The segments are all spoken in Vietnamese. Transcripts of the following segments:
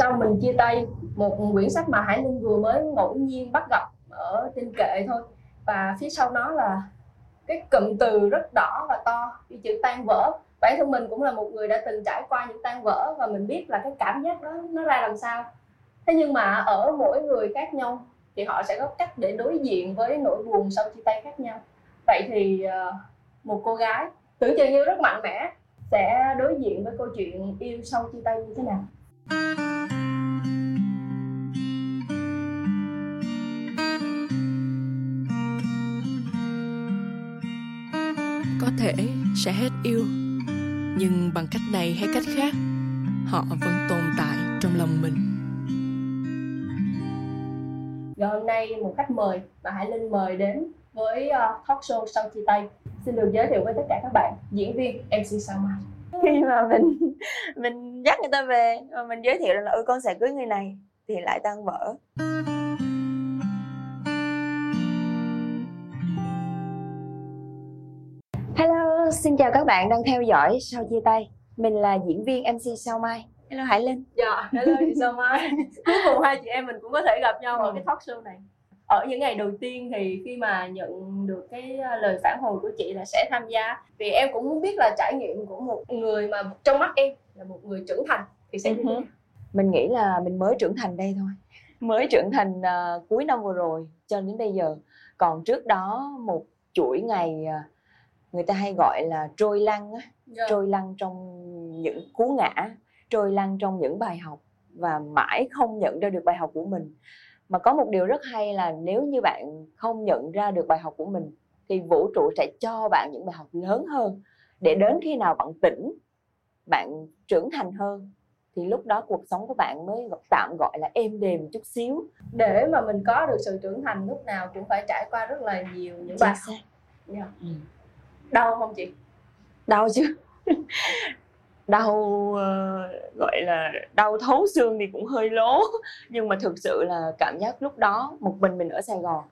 sau mình chia tay, một quyển sách mà Hải Linh vừa mới ngẫu nhiên bắt gặp ở trên kệ thôi. Và phía sau nó là cái cụm từ rất đỏ và to chữ tan vỡ. Bản thân mình cũng là một người đã từng trải qua những tan vỡ và mình biết là cái cảm giác đó nó ra làm sao. Thế nhưng mà ở mỗi người khác nhau thì họ sẽ có cách để đối diện với nỗi buồn sau chia tay khác nhau. Vậy thì ờ, một cô gái, tưởng chừng như rất mạnh mẽ, sẽ đối diện với câu chuyện yêu sau chia tay như thế nào? Thể sẽ hết yêu. Nhưng bằng cách này hay cách khác họ vẫn tồn tại trong lòng mình. Và hôm nay một khách mời mà Hải Linh mời đến với uh, talk show sau chia tay. Xin được giới thiệu với tất cả các bạn diễn viên MC Sao Mai khi mà mình mình dắt người ta về và mình giới thiệu là ừ con sẽ cưới người này thì lại tan vỡ xin chào các bạn đang theo dõi sau chia tay. Mình là diễn viên MC Sao Mai. Hello Hải Linh. Dạ, hello chị Sao Mai Cuối cùng hai chị em mình cũng có thể gặp nhau ở Ừ. cái talk show này Ở những ngày đầu tiên thì khi mà nhận được cái uh, lời phản hồi của chị là sẽ tham gia Vì em cũng muốn biết là trải nghiệm của một người mà trong mắt em là một người trưởng thành Thì sẽ như thế nào? Mình nghĩ là mình mới trưởng thành đây thôi. Mới trưởng thành à, cuối năm vừa rồi cho đến bây giờ. Còn trước đó một chuỗi ngày à, người ta hay gọi là trôi lăn á, Dạ. trôi lăn trong những cú ngã trôi lăn trong những bài học và mãi không nhận ra được bài học của mình mà có một điều rất hay là nếu như bạn không nhận ra được bài học của mình thì vũ trụ sẽ cho bạn những bài học lớn hơn để đến khi nào bạn tỉnh bạn trưởng thành hơn thì lúc đó cuộc sống của bạn mới tạm gọi là êm đềm chút xíu Để mà mình có được sự trưởng thành lúc nào cũng phải trải qua rất là nhiều những bài học Dạ. Ừ. Đau không chị? đau chứ. Đau ờ, gọi là đau thấu xương thì cũng hơi lố. Nhưng mà thực sự là cảm giác lúc đó một mình mình ở Sài Gòn.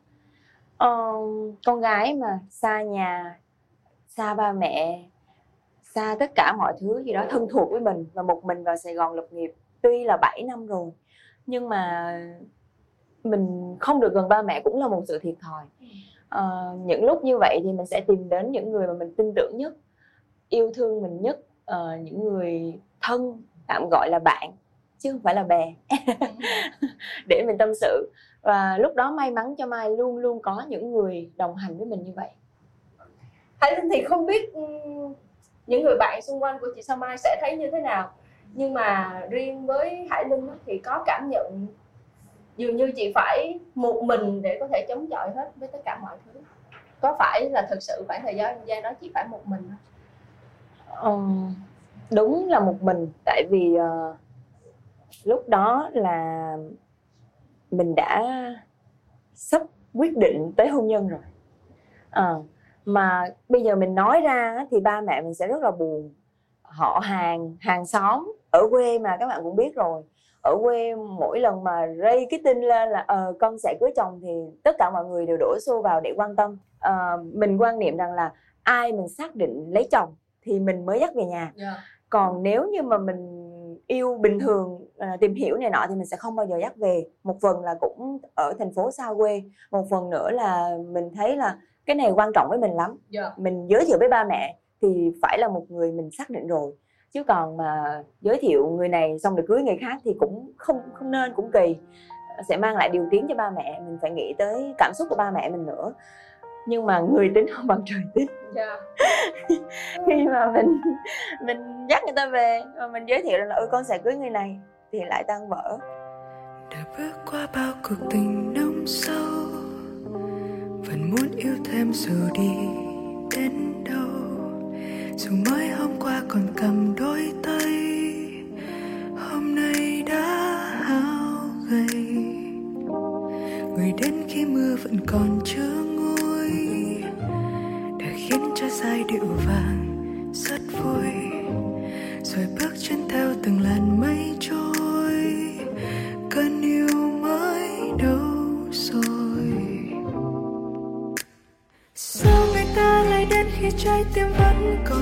Ờ, con gái mà xa nhà xa ba mẹ xa tất cả mọi thứ gì đó thân thuộc với mình và một mình vào Sài Gòn lập nghiệp. Tuy là 7 năm rồi nhưng mà mình không được gần ba mẹ cũng là một sự thiệt thòi Ờ, những lúc như vậy thì mình sẽ tìm đến những người mà mình tin tưởng nhất yêu thương mình nhất uh, những người thân tạm gọi là bạn chứ không phải là bè để mình tâm sự. Và lúc đó may mắn cho mai luôn luôn có những người đồng hành với mình như vậy. Hải Linh thì không biết ừ, những người bạn xung quanh của chị Sao Mai sẽ thấy như thế nào nhưng mà riêng với Hải Linh thì có cảm nhận dường như chị phải một mình để có thể chống chọi hết với tất cả mọi thứ. Có phải là thực sự khoảng thời gian gian đó chị phải một mình không? Ừ, đúng là một mình. Tại vì uh, lúc đó là mình đã sắp quyết định tới hôn nhân rồi. À, mà bây giờ mình nói ra thì ba mẹ mình sẽ rất là buồn. Họ hàng hàng xóm ở quê mà các bạn cũng biết rồi ở quê mỗi lần mà rây cái tin lên là ờ con sẽ cưới chồng thì tất cả mọi người đều đổ xô vào để quan tâm. Ờ, mình quan niệm rằng là ai mình xác định lấy chồng thì mình mới dắt về nhà. Còn nếu như mà mình yêu bình thường à, tìm hiểu này nọ thì mình sẽ không bao giờ dắt về. Một phần là cũng ở thành phố xa quê một phần nữa là mình thấy là cái này quan trọng với mình lắm. Dạ. mình giới thiệu với ba mẹ thì phải là một người mình xác định rồi chứ còn mà giới thiệu người này xong rồi cưới người khác thì cũng không không nên cũng kỳ. Sẽ mang lại điều tiếng cho ba mẹ mình phải nghĩ tới cảm xúc của ba mẹ mình nữa. Nhưng mà người tính không bằng trời tính. Dạ. khi mà mình mình dắt người ta về và mình giới thiệu là ừ con sẽ cưới người này thì lại tan vỡ. Đã bước qua bao cuộc tình nông sâu vẫn muốn yêu thêm dù đi dù mới hôm qua còn cầm đôi tay, hôm nay đã hao gầy. Người đến khi mưa vẫn còn chưa nguôi, đã khiến cho giai điệu vàng rất vui rồi bước chân theo từng làn mây trôi, cơn yêu mới đâu rồi. Sao người ta lại đến khi trái tim vẫn còn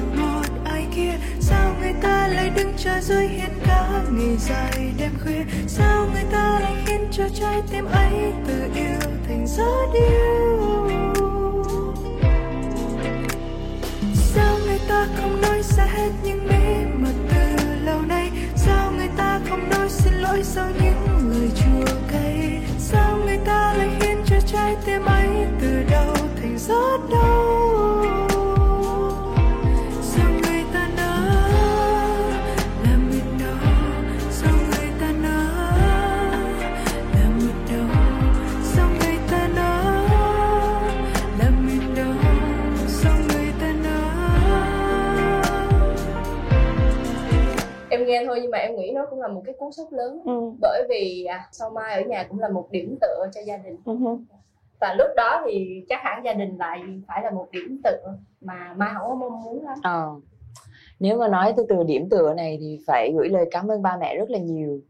đứng chờ rơi hiên cả ngày dài đêm khuya. Sao người ta lại khiến cho trái tim ấy từ yêu thành gió điêu? Sao người ta không nói ra hết những bí mật từ lâu nay? Sao người ta không nói xin lỗi sau những lời chua cay? Sao người ta lại khiến cho trái tim ấy từ đâu thành gió đau nghe thôi nhưng mà em nghĩ nó cũng là một cái cú sốc lớn ừ. bởi vì à, sau mai ở nhà cũng là một điểm tựa cho gia đình Ừ và lúc đó thì chắc hẳn gia đình lại phải là một điểm tựa mà mai không có mong muốn lắm Ờ. Nếu mà nói từ từ điểm tựa này thì phải gửi lời cảm ơn ba mẹ rất là nhiều.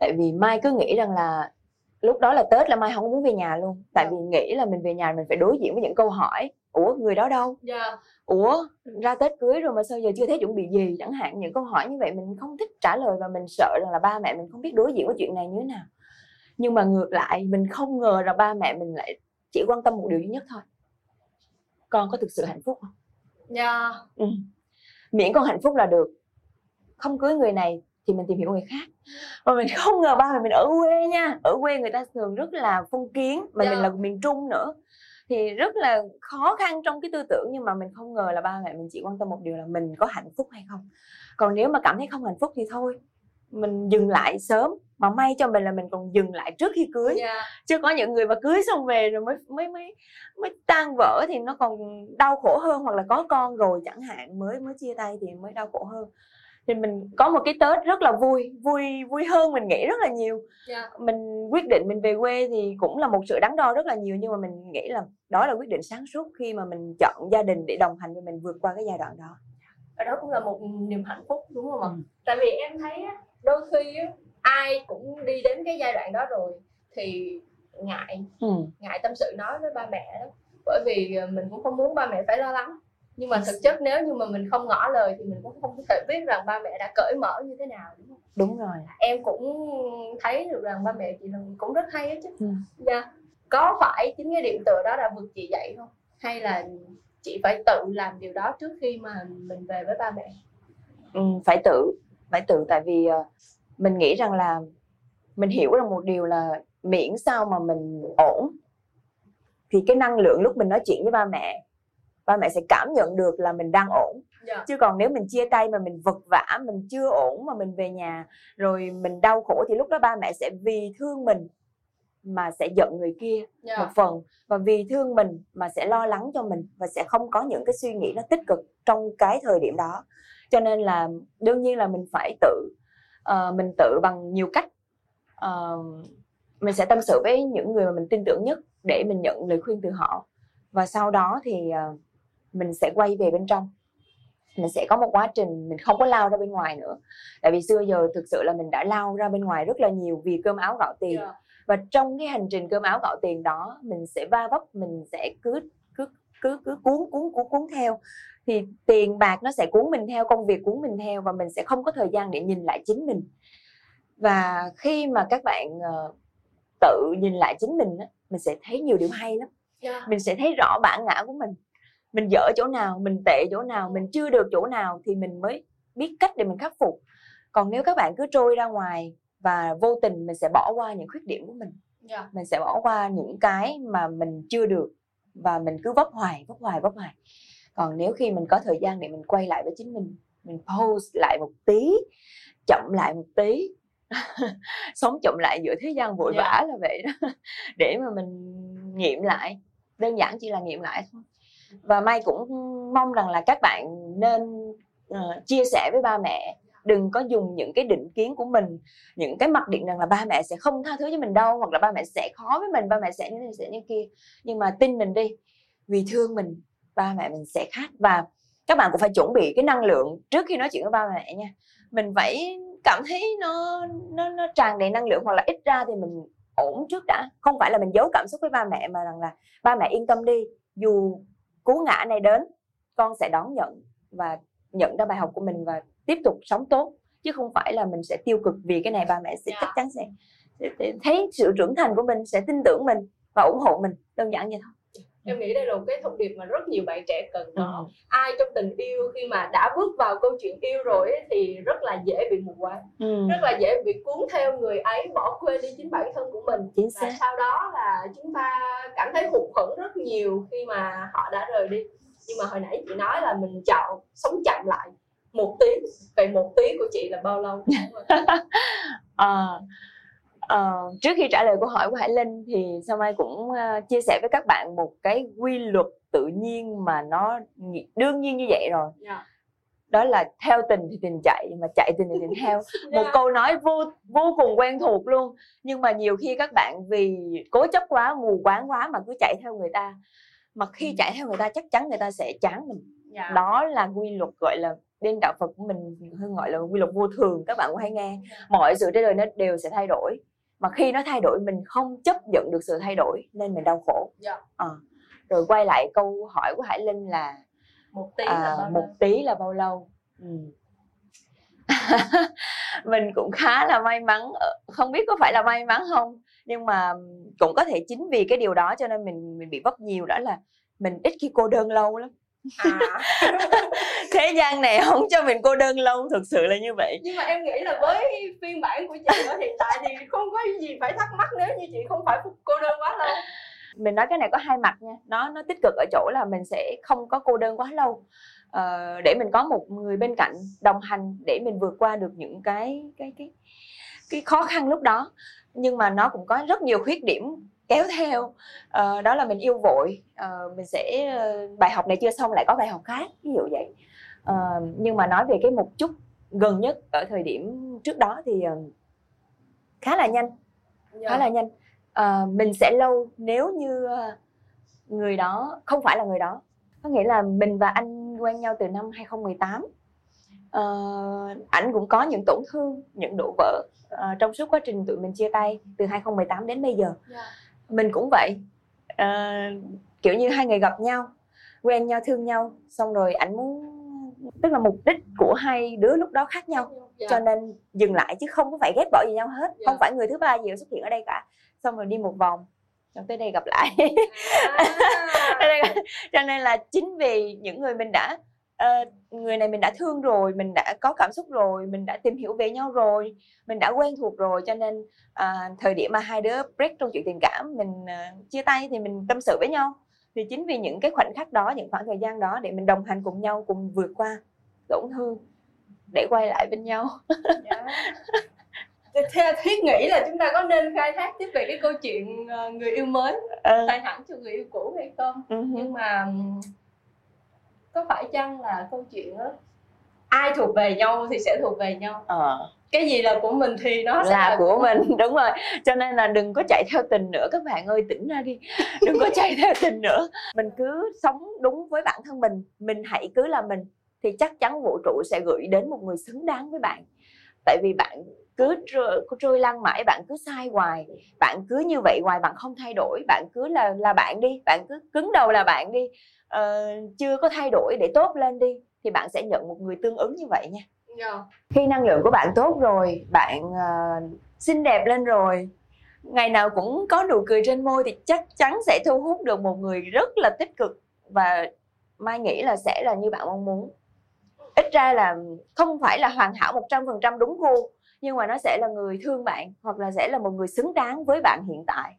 Tại vì Mai cứ nghĩ rằng là lúc đó là Tết là Mai không muốn về nhà luôn. Tại vì nghĩ là mình về nhà mình phải đối diện với những câu hỏi. Ủa người đó đâu? dạ Ủa ra Tết cưới rồi mà sao giờ chưa thấy chuẩn bị gì? Chẳng hạn những câu hỏi như vậy mình không thích trả lời và mình sợ rằng là ba mẹ mình không biết đối diện với chuyện này như thế nào. Nhưng mà ngược lại mình không ngờ là ba mẹ mình lại chỉ quan tâm một điều duy nhất thôi. Con có thực sự hạnh phúc không? dạ Ừ. miễn con hạnh phúc là được không cưới người này thì mình tìm hiểu người khác mà mình không ngờ ba mẹ mình ở quê nha ở quê người ta thường rất là phong kiến mà Dạ. mình là miền trung nữa thì rất là khó khăn trong cái tư tưởng nhưng mà mình không ngờ là ba mẹ mình chỉ quan tâm một điều là mình có hạnh phúc hay không. Còn nếu mà cảm thấy không hạnh phúc thì thôi mình dừng lại sớm. Mà may cho mình là mình còn dừng lại trước khi cưới. Dạ. Chứ có những người mà cưới xong về rồi mới mới mới mới tan vỡ thì nó còn đau khổ hơn hoặc là có con rồi chẳng hạn mới mới chia tay thì mới đau khổ hơn thì mình có một cái tết rất là vui vui vui hơn mình nghĩ rất là nhiều. Dạ. Mình quyết định mình về quê thì cũng là một sự đắn đo rất là nhiều nhưng mà mình nghĩ là đó là quyết định sáng suốt khi mà mình chọn gia đình để đồng hành với mình vượt qua cái giai đoạn đó. Và đó cũng là một niềm hạnh phúc đúng không ạ? Ừ. tại vì em thấy á, đôi khi á, ai cũng đi đến cái giai đoạn đó rồi thì ngại ừ. ngại tâm sự nói với ba mẹ lắm bởi vì ờ, mình cũng không muốn ba mẹ phải lo lắng nhưng mà thực chất nếu như mà mình không ngỏ lời thì mình cũng không thể biết rằng ba mẹ đã cởi mở như thế nào đúng không? đúng rồi. Em cũng thấy được rằng ba mẹ chị là cũng rất hay á chứ. Ừ. dạ. Có phải chính cái điểm tựa đó là vực chị dậy không? Hay là chị phải tự làm điều đó trước khi mà mình về với ba mẹ? Ừ, phải tự phải tự. Tại vì ờ, mình nghĩ rằng là mình hiểu rằng một điều là miễn sao mà mình ổn thì cái năng lượng lúc mình nói chuyện với ba mẹ ba mẹ sẽ cảm nhận được là mình đang ổn. Dạ. Chứ còn nếu mình chia tay mà mình vật vã mình chưa ổn mà mình về nhà rồi mình đau khổ thì lúc đó ba mẹ sẽ vì thương mình mà sẽ giận người kia một dạ phần. Và vì thương mình mà sẽ lo lắng cho mình và sẽ không có những cái suy nghĩ nó tích cực trong cái thời điểm đó. Cho nên là đương nhiên là mình phải tự ờ, mình tự bằng nhiều cách. Ờ, mình sẽ tâm sự với những người mà mình tin tưởng nhất để mình nhận lời khuyên từ họ. Và sau đó thì ờ, mình sẽ quay về bên trong. Mình sẽ có một quá trình mình không có lao ra bên ngoài nữa. Tại vì xưa giờ thực sự là mình đã lao ra bên ngoài rất là nhiều vì cơm áo gạo tiền. Dạ. Và trong cái hành trình cơm áo gạo tiền đó mình sẽ va vấp mình sẽ cứ cứ cứ cứ cuốn cuốn cuốn cuốn theo. Thì tiền bạc nó sẽ cuốn mình theo công việc cuốn mình theo và mình sẽ không có thời gian để nhìn lại chính mình. Và khi mà các bạn ờ, tự nhìn lại chính mình á, mình sẽ thấy nhiều điều hay lắm. Dạ. Mình sẽ thấy rõ bản ngã của mình mình dở chỗ nào mình tệ chỗ nào mình chưa được chỗ nào thì mình mới biết cách để mình khắc phục. Còn nếu các bạn cứ trôi ra ngoài và vô tình mình sẽ bỏ qua những khuyết điểm của mình. Dạ. Mình sẽ bỏ qua những cái mà mình chưa được và mình cứ vấp hoài vấp hoài vấp hoài. Còn nếu khi mình có thời gian để mình quay lại với chính mình mình pause lại một tí chậm lại một tí sống chậm lại giữa thế gian vội Dạ. vã là vậy đó. Để mà mình nghiệm lại đơn giản chỉ là nghiệm lại thôi và mai cũng mong rằng là các bạn nên uh, chia sẻ với ba mẹ đừng có dùng những cái định kiến của mình những cái mặc định rằng là ba mẹ sẽ không tha thứ cho mình đâu hoặc là ba mẹ sẽ khó với mình ba mẹ sẽ như này sẽ như kia. Nhưng mà tin mình đi vì thương mình ba mẹ mình sẽ khác. Và các bạn cũng phải chuẩn bị cái năng lượng trước khi nói chuyện với ba mẹ nha. Mình phải cảm thấy nó nó nó tràn đầy năng lượng hoặc là ít ra thì mình ổn trước đã. Không phải là mình giấu cảm xúc với ba mẹ mà rằng là ba mẹ yên tâm đi. Dù cú ngã này đến con sẽ đón nhận và nhận ra bài học của mình và tiếp tục sống tốt chứ không phải là mình sẽ tiêu cực vì cái này ba mẹ sẽ Dạ. chắc chắn sẽ, thấy sự trưởng thành của mình sẽ tin tưởng mình và ủng hộ mình đơn giản vậy thôi em nghĩ đây là một cái thông điệp mà rất nhiều bạn trẻ cần Ừ. có ai trong tình yêu khi mà đã bước vào câu chuyện yêu rồi ấy, thì rất là dễ bị mù quáng ừ. rất là dễ bị cuốn theo người ấy bỏ quên đi chính bản thân của mình. Chính và xác. sau đó là chúng ta cảm thấy hụt hẫng rất nhiều khi mà họ đã rời đi. Nhưng mà hồi nãy chị nói là mình chọn sống chậm lại một tiếng vậy một tiếng của chị là bao lâu? Ờ, ờ, trước khi trả lời câu hỏi của Hải Linh thì Sao Mai cũng ờ, chia sẻ với các bạn một cái quy luật tự nhiên mà nó đương nhiên như vậy rồi. Dạ. đó là theo tình thì tình chạy mà chạy tình thì tình theo. Một Dạ. câu nói vô vô cùng quen thuộc luôn. Nhưng mà nhiều khi các bạn vì cố chấp quá mù quáng quá mà cứ chạy theo người ta. Mà khi chạy theo người ta chắc chắn người ta sẽ chán mình. Dạ. đó là quy luật gọi là bên đạo Phật của mình hơi gọi là quy luật vô thường. Các bạn cũng hay nghe. Mọi sự trên đời nó đều sẽ thay đổi mà khi nó thay đổi mình không chấp nhận được sự thay đổi nên mình đau khổ Dạ. Ờ. rồi quay lại câu hỏi của Hải Linh là một tí là à, bao một lâu tí là bao lâu ừ. mình cũng khá là may mắn Ờ, không biết có phải là may mắn không nhưng mà cũng có thể chính vì cái điều đó cho nên mình mình bị vấp nhiều đó là mình ít khi cô đơn lâu lắm à. thế gian này không cho mình cô đơn lâu thực sự là như vậy. Nhưng mà em nghĩ là với phiên bản của chị ở hiện tại thì không có gì phải thắc mắc nếu như chị không phải cô đơn quá lâu. Mình nói cái này có hai mặt nha. Nó nó tích cực ở chỗ là mình sẽ không có cô đơn quá lâu. Ờ, để mình có một người bên cạnh đồng hành để mình vượt qua được những cái cái cái cái khó khăn lúc đó. Nhưng mà nó cũng có rất nhiều khuyết điểm kéo theo. Ờ, đó là mình yêu vội. Ờ, mình sẽ ờ, bài học này chưa xong lại có bài học khác ví dụ vậy. Ờ, nhưng mà nói về cái một chút gần nhất ở thời điểm trước đó thì ờ, khá là nhanh Dạ. khá là nhanh. Ờ, mình sẽ lâu nếu như người đó không phải là người đó. Có nghĩa là mình và anh quen nhau từ năm 2018 Ờ, ảnh cũng có những tổn thương những đổ vỡ ờ, trong suốt quá trình tụi mình chia tay từ 2018 đến bây giờ. Dạ. Mình cũng vậy Ờ, kiểu như hai người gặp nhau quen nhau thương nhau xong rồi ảnh muốn tức là mục đích của hai đứa lúc đó khác nhau Dạ. cho nên dừng lại chứ không có phải ghét bỏ gì nhau hết Dạ. không phải người thứ ba gì xuất hiện ở đây cả xong rồi đi một vòng xong tới đây gặp lại à. cho nên là chính vì những người mình đã ờ, người này mình đã thương rồi mình đã có cảm xúc rồi mình đã tìm hiểu về nhau rồi mình đã quen thuộc rồi cho nên à, thời điểm mà hai đứa break trong chuyện tình cảm mình à, chia tay thì mình tâm sự với nhau thì chính vì những cái khoảnh khắc đó những khoảng thời gian đó để mình đồng hành cùng nhau cùng vượt qua tổn thương để quay lại bên nhau Dạ. theo thiết nghĩ là chúng ta có nên khai thác tiếp về cái câu chuyện ờ, người yêu mới Ờ, thay hẳn cho người yêu cũ hay không hứ. nhưng mà có phải chăng là câu chuyện đó ai thuộc về nhau thì sẽ thuộc về nhau. Ờ. cái gì là của mình thì nó sẽ là của mình đúng rồi. Cho nên là đừng có chạy theo tình nữa các bạn ơi tỉnh ra đi. Đừng có chạy theo tình nữa. Mình cứ sống đúng với bản thân mình mình hãy cứ là mình thì chắc chắn vũ trụ sẽ gửi đến một người xứng đáng với bạn tại vì bạn cứ trôi, cứ trôi lăn mãi bạn cứ sai hoài bạn cứ như vậy hoài bạn không thay đổi bạn cứ là là bạn đi bạn cứ cứng đầu là bạn đi Ờ, chưa có thay đổi để tốt lên đi thì bạn sẽ nhận một người tương ứng như vậy nha Dạ. khi năng lượng của bạn tốt rồi bạn ờ, xinh đẹp lên rồi ngày nào cũng có nụ cười trên môi thì chắc chắn sẽ thu hút được một người rất là tích cực và mai nghĩ là sẽ là như bạn mong muốn ít ra là không phải là hoàn hảo 100% đúng gu nhưng mà nó sẽ là người thương bạn hoặc là sẽ là một người xứng đáng với bạn hiện tại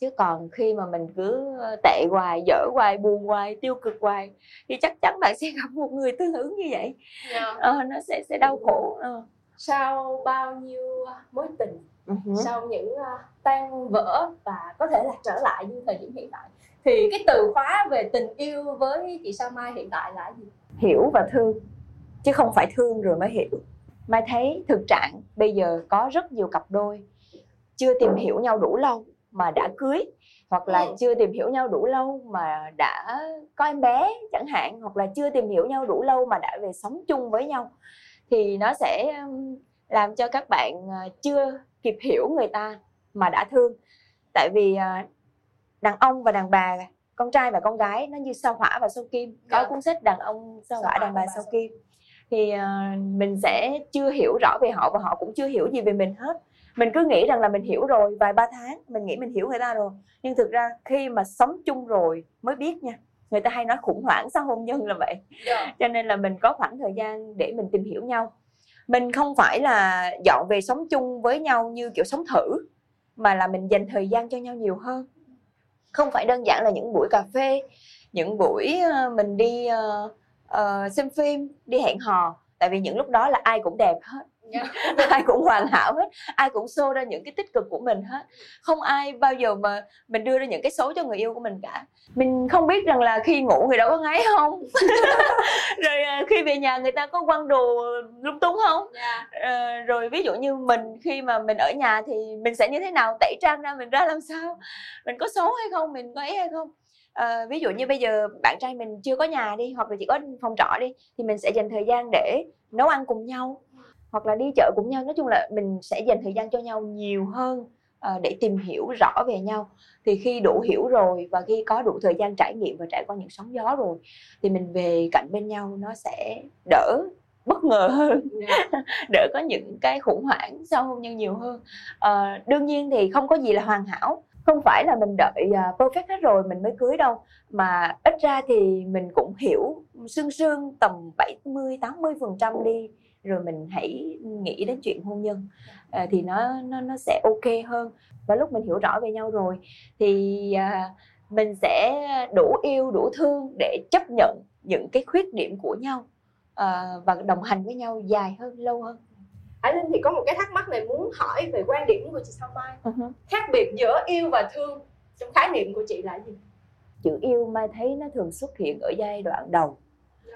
chứ còn khi mà mình cứ tệ hoài dở hoài buồn hoài tiêu cực hoài thì chắc chắn bạn sẽ gặp một người tương ứng như vậy Dạ. ờ, nó sẽ sẽ đau khổ ờ. sau bao nhiêu mối tình hứ. sau những uh, tan vỡ và có thể là trở lại như thời điểm hiện tại thì cái từ khóa về tình yêu với chị Sao Mai hiện tại là gì? hiểu và thương chứ không phải thương rồi mới hiểu mai thấy thực trạng bây giờ có rất nhiều cặp đôi chưa tìm hiểu nhau đủ lâu mà đã cưới hoặc là Ừ. chưa tìm hiểu nhau đủ lâu mà đã có em bé chẳng hạn hoặc là chưa tìm hiểu nhau đủ lâu mà đã về sống chung với nhau thì nó sẽ làm cho các bạn ờ, chưa kịp hiểu người ta mà đã thương tại vì ờ, đàn ông và đàn bà con trai và con gái nó như sao hỏa và sao kim có Dạ. cuốn sách đàn ông sao hỏa đàn bà sao kim thì uh, mình sẽ chưa hiểu rõ về họ và họ cũng chưa hiểu gì về mình hết mình cứ nghĩ rằng là mình hiểu rồi vài ba tháng mình nghĩ mình hiểu người ta rồi nhưng thực ra khi mà sống chung rồi mới biết nha người ta hay nói khủng hoảng sau hôn nhân là vậy yeah. Dạ. cho nên là mình có khoảng thời gian để mình tìm hiểu nhau mình không phải là dọn về sống chung với nhau như kiểu sống thử mà là mình dành thời gian cho nhau nhiều hơn không phải đơn giản là những buổi cà phê những buổi ờ, mình đi uh, xem phim đi hẹn hò. Tại vì những lúc đó là ai cũng đẹp hết. Dạ. ai cũng hoàn hảo hết. Ai cũng show ra những cái tích cực của mình hết. Không ai bao giờ mà mình đưa ra những cái xấu cho người yêu của mình cả. Mình không biết rằng là khi ngủ người đó có ngáy không? Rồi à, khi về nhà người ta có quăng đồ lung tung không? Yeah. Dạ. à, rồi ví dụ như mình khi mà mình ở nhà thì mình sẽ như thế nào? Tẩy trang ra mình ra làm sao? Mình có xấu hay không? Mình có ấy hay không à, ví dụ như bây giờ bạn trai mình chưa có nhà đi hoặc là chỉ có phòng trọ đi thì mình sẽ dành thời gian để nấu ăn cùng nhau hoặc là đi chợ cùng nhau. Nói chung là mình sẽ dành thời gian cho nhau nhiều hơn uh, để tìm hiểu rõ về nhau. Thì khi đủ hiểu rồi và khi có đủ thời gian trải nghiệm và trải qua những sóng gió rồi thì mình về cạnh bên nhau nó sẽ đỡ bất ngờ hơn yeah. Đỡ có những cái khủng hoảng sau hôn nhân nhiều hơn. Uh, đương nhiên thì không có gì là hoàn hảo không phải là mình đợi uh, perfect hết rồi mình mới cưới đâu mà ít ra thì mình cũng hiểu sương sương tầm 70 80 phần trăm đi rồi mình hãy nghĩ đến chuyện hôn nhân. À, thì nó nó nó sẽ ok hơn. Và lúc mình hiểu rõ về nhau rồi thì à, mình sẽ đủ yêu đủ thương để chấp nhận những cái khuyết điểm của nhau à, và đồng hành với nhau dài hơn lâu hơn. Ái Linh thì có một cái thắc mắc này muốn hỏi về quan điểm của chị Sao Mai uh-huh. Khác biệt giữa yêu và thương trong khái niệm của chị là gì? Chữ yêu Mai thấy nó thường xuất hiện ở giai đoạn đầu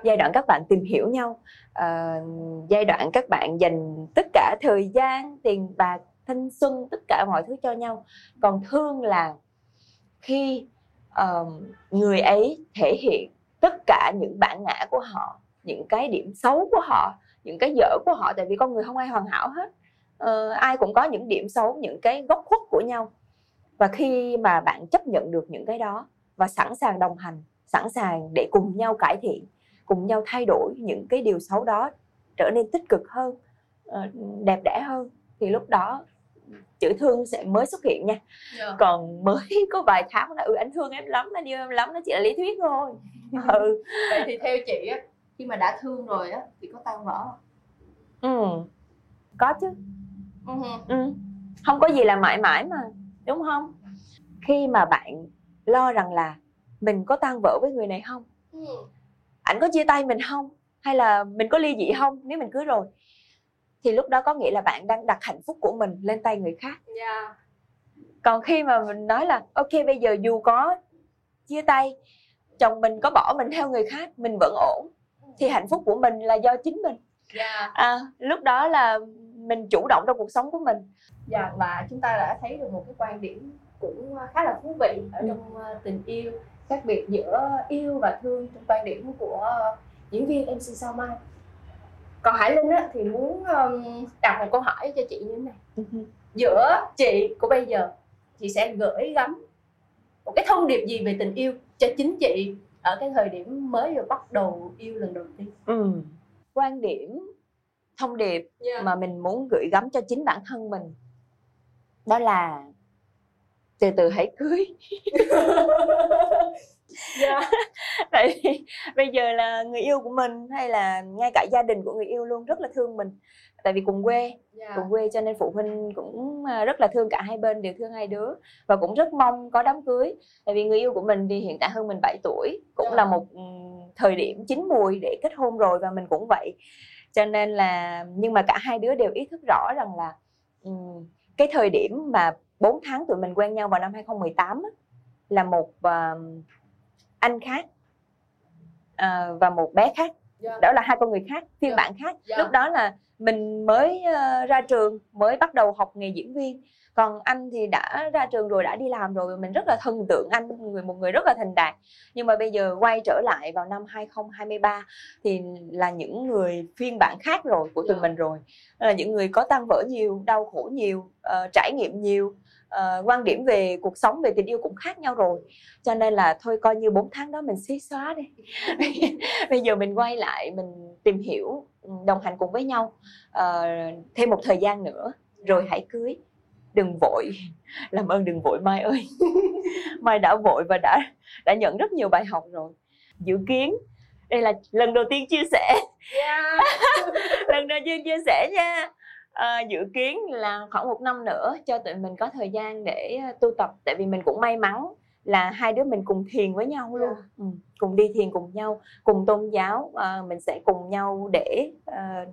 giai đoạn các bạn tìm hiểu nhau uh, giai đoạn các bạn dành tất cả thời gian tiền bạc thanh xuân tất cả mọi thứ cho nhau còn thương là khi uh, người ấy thể hiện tất cả những bản ngã của họ những cái điểm xấu của họ những cái dở của họ tại vì con người không ai hoàn hảo hết uh, ai cũng có những điểm xấu những cái góc khuất của nhau và khi mà bạn chấp nhận được những cái đó và sẵn sàng đồng hành sẵn sàng để cùng nhau cải thiện cùng nhau thay đổi những cái điều xấu đó trở nên tích cực hơn ờ, đẹp đẽ hơn thì lúc đó chữ thương sẽ mới xuất hiện nha yeah. Dạ. còn mới có vài tháng là ừ anh thương em lắm anh yêu em lắm nó chỉ là lý thuyết thôi ừ vậy thì theo chị á khi mà đã thương rồi á thì có tan vỡ không? Ừ. Có chứ. Uh-huh. ừ. không có gì là mãi mãi mà đúng không? Khi mà bạn lo rằng là mình có tan vỡ với người này không? Ừ. Ảnh có chia tay mình không? Hay là mình có ly dị không? Nếu mình cưới rồi thì lúc đó có nghĩa là bạn đang đặt hạnh phúc của mình lên tay người khác. Yeah. Dạ. còn khi mà mình nói là ok bây giờ dù có chia tay chồng mình có bỏ mình theo người khác mình vẫn ổn thì hạnh phúc của mình là do chính mình yeah. Dạ. à, lúc đó là mình chủ động trong cuộc sống của mình dạ và chúng ta đã thấy được một cái quan điểm cũng khá là thú vị ở ừ. trong ờ, tình yêu khác biệt giữa yêu và thương trong quan điểm của diễn viên MC Sao Mai còn Hải Linh á, thì muốn đặt một câu hỏi cho chị như thế này ừ giữa chị của bây giờ chị sẽ gửi gắm một cái thông điệp gì về tình yêu cho chính chị ở cái thời điểm mới vừa bắt đầu yêu lần đầu tiên ừ. quan điểm thông điệp yeah. Mà mình muốn gửi gắm cho chính bản thân mình đó là từ từ hãy cưới yeah. Dạ. tại vì bây giờ là người yêu của mình hay là ngay cả gia đình của người yêu luôn rất là thương mình tại vì cùng quê yeah. Dạ. cùng quê cho nên phụ huynh cũng à, rất là thương cả hai bên đều thương hai đứa và cũng rất mong có đám cưới tại vì người yêu của mình thì hiện tại hơn mình 7 tuổi cũng yeah. Dạ. là một thời điểm chín mùi để kết hôn rồi và mình cũng vậy cho nên là nhưng mà cả hai đứa đều ý thức rõ rằng là um, cái thời điểm mà 4 tháng tụi mình quen nhau vào năm 2018 á, là một uh, anh khác uh, và một bé khác yeah. Dạ. đó là hai con người khác phiên yeah. Dạ. bản khác yeah. Dạ. lúc đó là mình mới uh, ra trường mới bắt đầu học nghề diễn viên còn anh thì đã ra trường rồi đã đi làm rồi mình rất là thần tượng anh người một người rất là thành đạt nhưng mà bây giờ quay trở lại vào năm 2023 thì là những người phiên bản khác rồi của tụi yeah. mình rồi là những người có tăng vỡ nhiều đau khổ nhiều uh, trải nghiệm nhiều uh, quan điểm về cuộc sống về tình yêu cũng khác nhau rồi. Cho nên là thôi coi như 4 tháng đó mình xí xóa đi. Bây giờ mình quay lại mình tìm hiểu đồng hành cùng với nhau uh, thêm một thời gian nữa rồi hãy cưới. Đừng vội. Làm ơn đừng vội mai ơi. Mai đã vội và đã đã nhận rất nhiều bài học rồi. Dự kiến đây là lần đầu tiên chia sẻ. Yeah. lần đầu tiên chia sẻ nha à, dự kiến là khoảng một năm nữa cho tụi mình có thời gian để tu tập tại vì mình cũng may mắn là hai đứa mình cùng thiền với nhau luôn yeah. ừ, cùng đi thiền cùng nhau cùng tôn giáo à, mình sẽ cùng nhau để uh,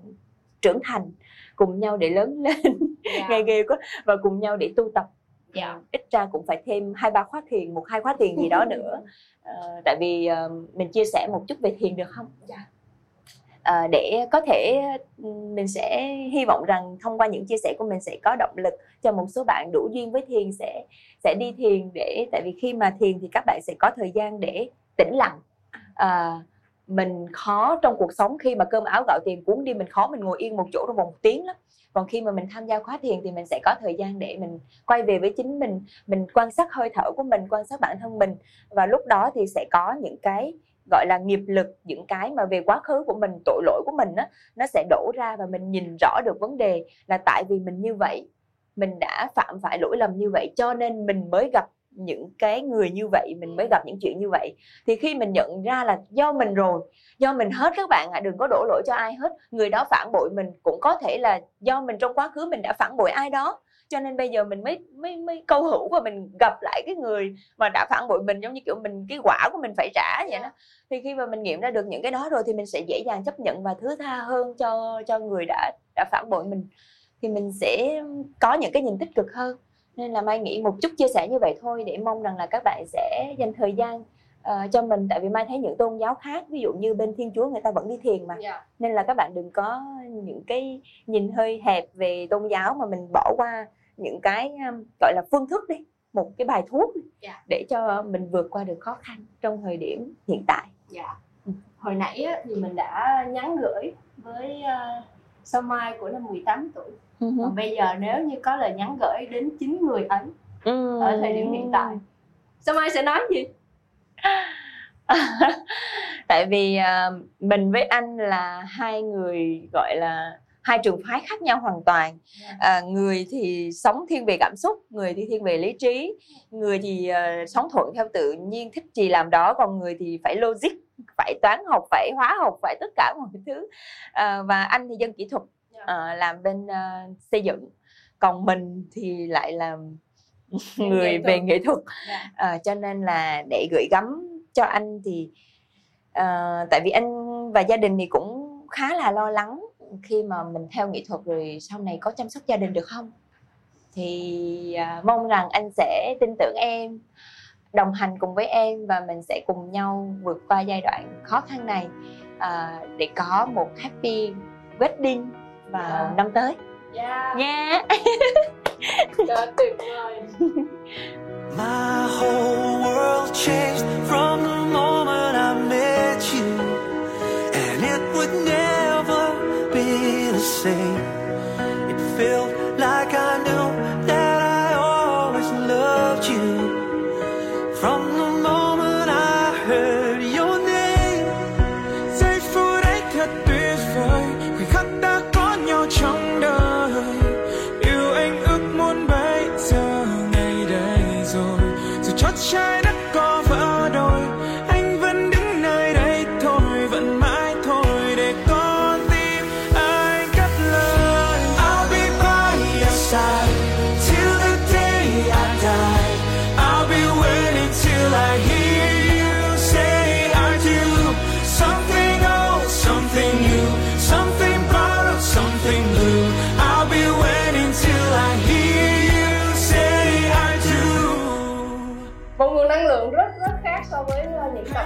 trưởng thành cùng nhau để lớn lên yeah. nghe ghê quá và cùng nhau để tu tập yeah. ít ra cũng phải thêm hai ba khóa thiền một hai khóa thiền gì đó nữa uh, tại vì uh, mình chia sẻ một chút về thiền được không yeah. À, để có thể ừ, mình sẽ hy vọng rằng thông qua những chia sẻ của mình sẽ có động lực cho một số bạn đủ duyên với thiền sẽ sẽ đi thiền để tại vì khi mà thiền thì các bạn sẽ có thời gian để tĩnh lặng. À, mình khó trong cuộc sống khi mà cơm áo gạo tiền cuốn đi mình khó mình ngồi yên một chỗ trong vòng một tiếng lắm. Còn khi mà mình tham gia khóa thiền thì mình sẽ có thời gian để mình quay về với chính mình mình quan sát hơi thở của mình quan sát bản thân mình. Và lúc đó thì sẽ có những cái gọi là nghiệp lực những cái mà về quá khứ của mình tội lỗi của mình á nó sẽ đổ ra và mình nhìn rõ được vấn đề là tại vì mình như vậy mình đã phạm phải lỗi lầm như vậy cho nên mình mới gặp những cái người như vậy mình mới gặp những chuyện như vậy. Thì khi mình nhận ra là do mình rồi do mình hết các bạn ạ à, đừng có đổ lỗi cho ai hết người đó phản bội mình cũng có thể là do mình trong quá khứ mình đã phản bội ai đó cho nên bây giờ mình mới mới mới câu hữu và mình gặp lại cái người mà đã phản bội mình giống như kiểu mình cái quả của mình phải trả vậy đó. Thì khi mà mình nghiệm ra được những cái đó rồi thì mình sẽ dễ dàng chấp nhận và thứ tha hơn cho cho người đã đã phản bội mình. Thì mình sẽ có những cái nhìn tích cực hơn. Nên là mai nghĩ một chút chia sẻ như vậy thôi để mong rằng là các bạn sẽ dành thời gian uh, cho mình. Tại vì mai thấy những tôn giáo khác ví dụ như bên thiên chúa người ta vẫn đi thiền mà. Yeah. Dạ. nên là các bạn đừng có những cái nhìn hơi hẹp về tôn giáo mà mình bỏ qua những cái um, gọi là phương thức đi một cái bài thuốc yeah. Dạ. để cho mình vượt qua được khó khăn trong thời điểm hiện tại yeah. Dạ. Hồi nãy á, thì mình đã nhắn gửi với uh, Sao Mai của năm 18 tuổi uh-huh. còn bây giờ nếu như có lời nhắn gửi đến chín người ấy uh-huh. ở thời điểm hiện tại Sao Mai sẽ nói gì tại vì uh, mình với anh là hai người gọi là hai trường phái khác nhau hoàn toàn. À, người thì sống thiên về cảm xúc người thì thiên về lý trí người thì uh, sống thuận theo tự nhiên thích gì làm đó còn người thì phải logic phải toán học phải hóa học phải tất cả mọi thứ. À, và anh thì dân kỹ thuật uh, làm bên uh, xây dựng. Còn mình thì lại làm người về nghệ thuật. Uh, cho nên là để gửi gắm cho anh thì uh, tại vì anh và gia đình thì cũng khá là lo lắng khi mà mình theo nghệ thuật rồi sau này có chăm sóc gia đình được không thì uh, mong rằng anh sẽ tin tưởng em đồng hành cùng với em và mình sẽ cùng nhau vượt qua giai đoạn khó khăn này uh, để có một happy wedding vào yeah. Dạ. năm tới yeah. nha yeah. tuyệt vời My whole world changed from the moment say it filled so với ờ, những tập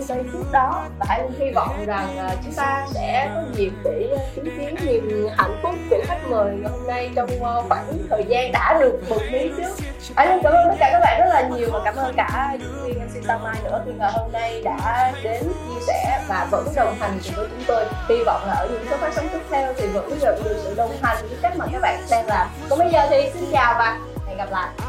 sau đây trước đó. Và anh hy vọng rằng ờ, chúng ta sẽ có dịp để chứng kiến niềm hạnh phúc của khách mời ngày hôm nay trong ờ, khoảng thời gian đã được một mí trước. Anh cảm ơn tất cả các bạn rất là nhiều và cảm ơn cả diễn viên MC Tam Mai nữa khi ngày hôm nay đã đến chia sẻ và vẫn đồng hành cùng với chúng tôi. Hy vọng là ở những số phát sóng tiếp theo thì vẫn nhận được sự đồng hành với các mà các bạn đang làm. Còn bây giờ thì xin chào và hẹn gặp lại.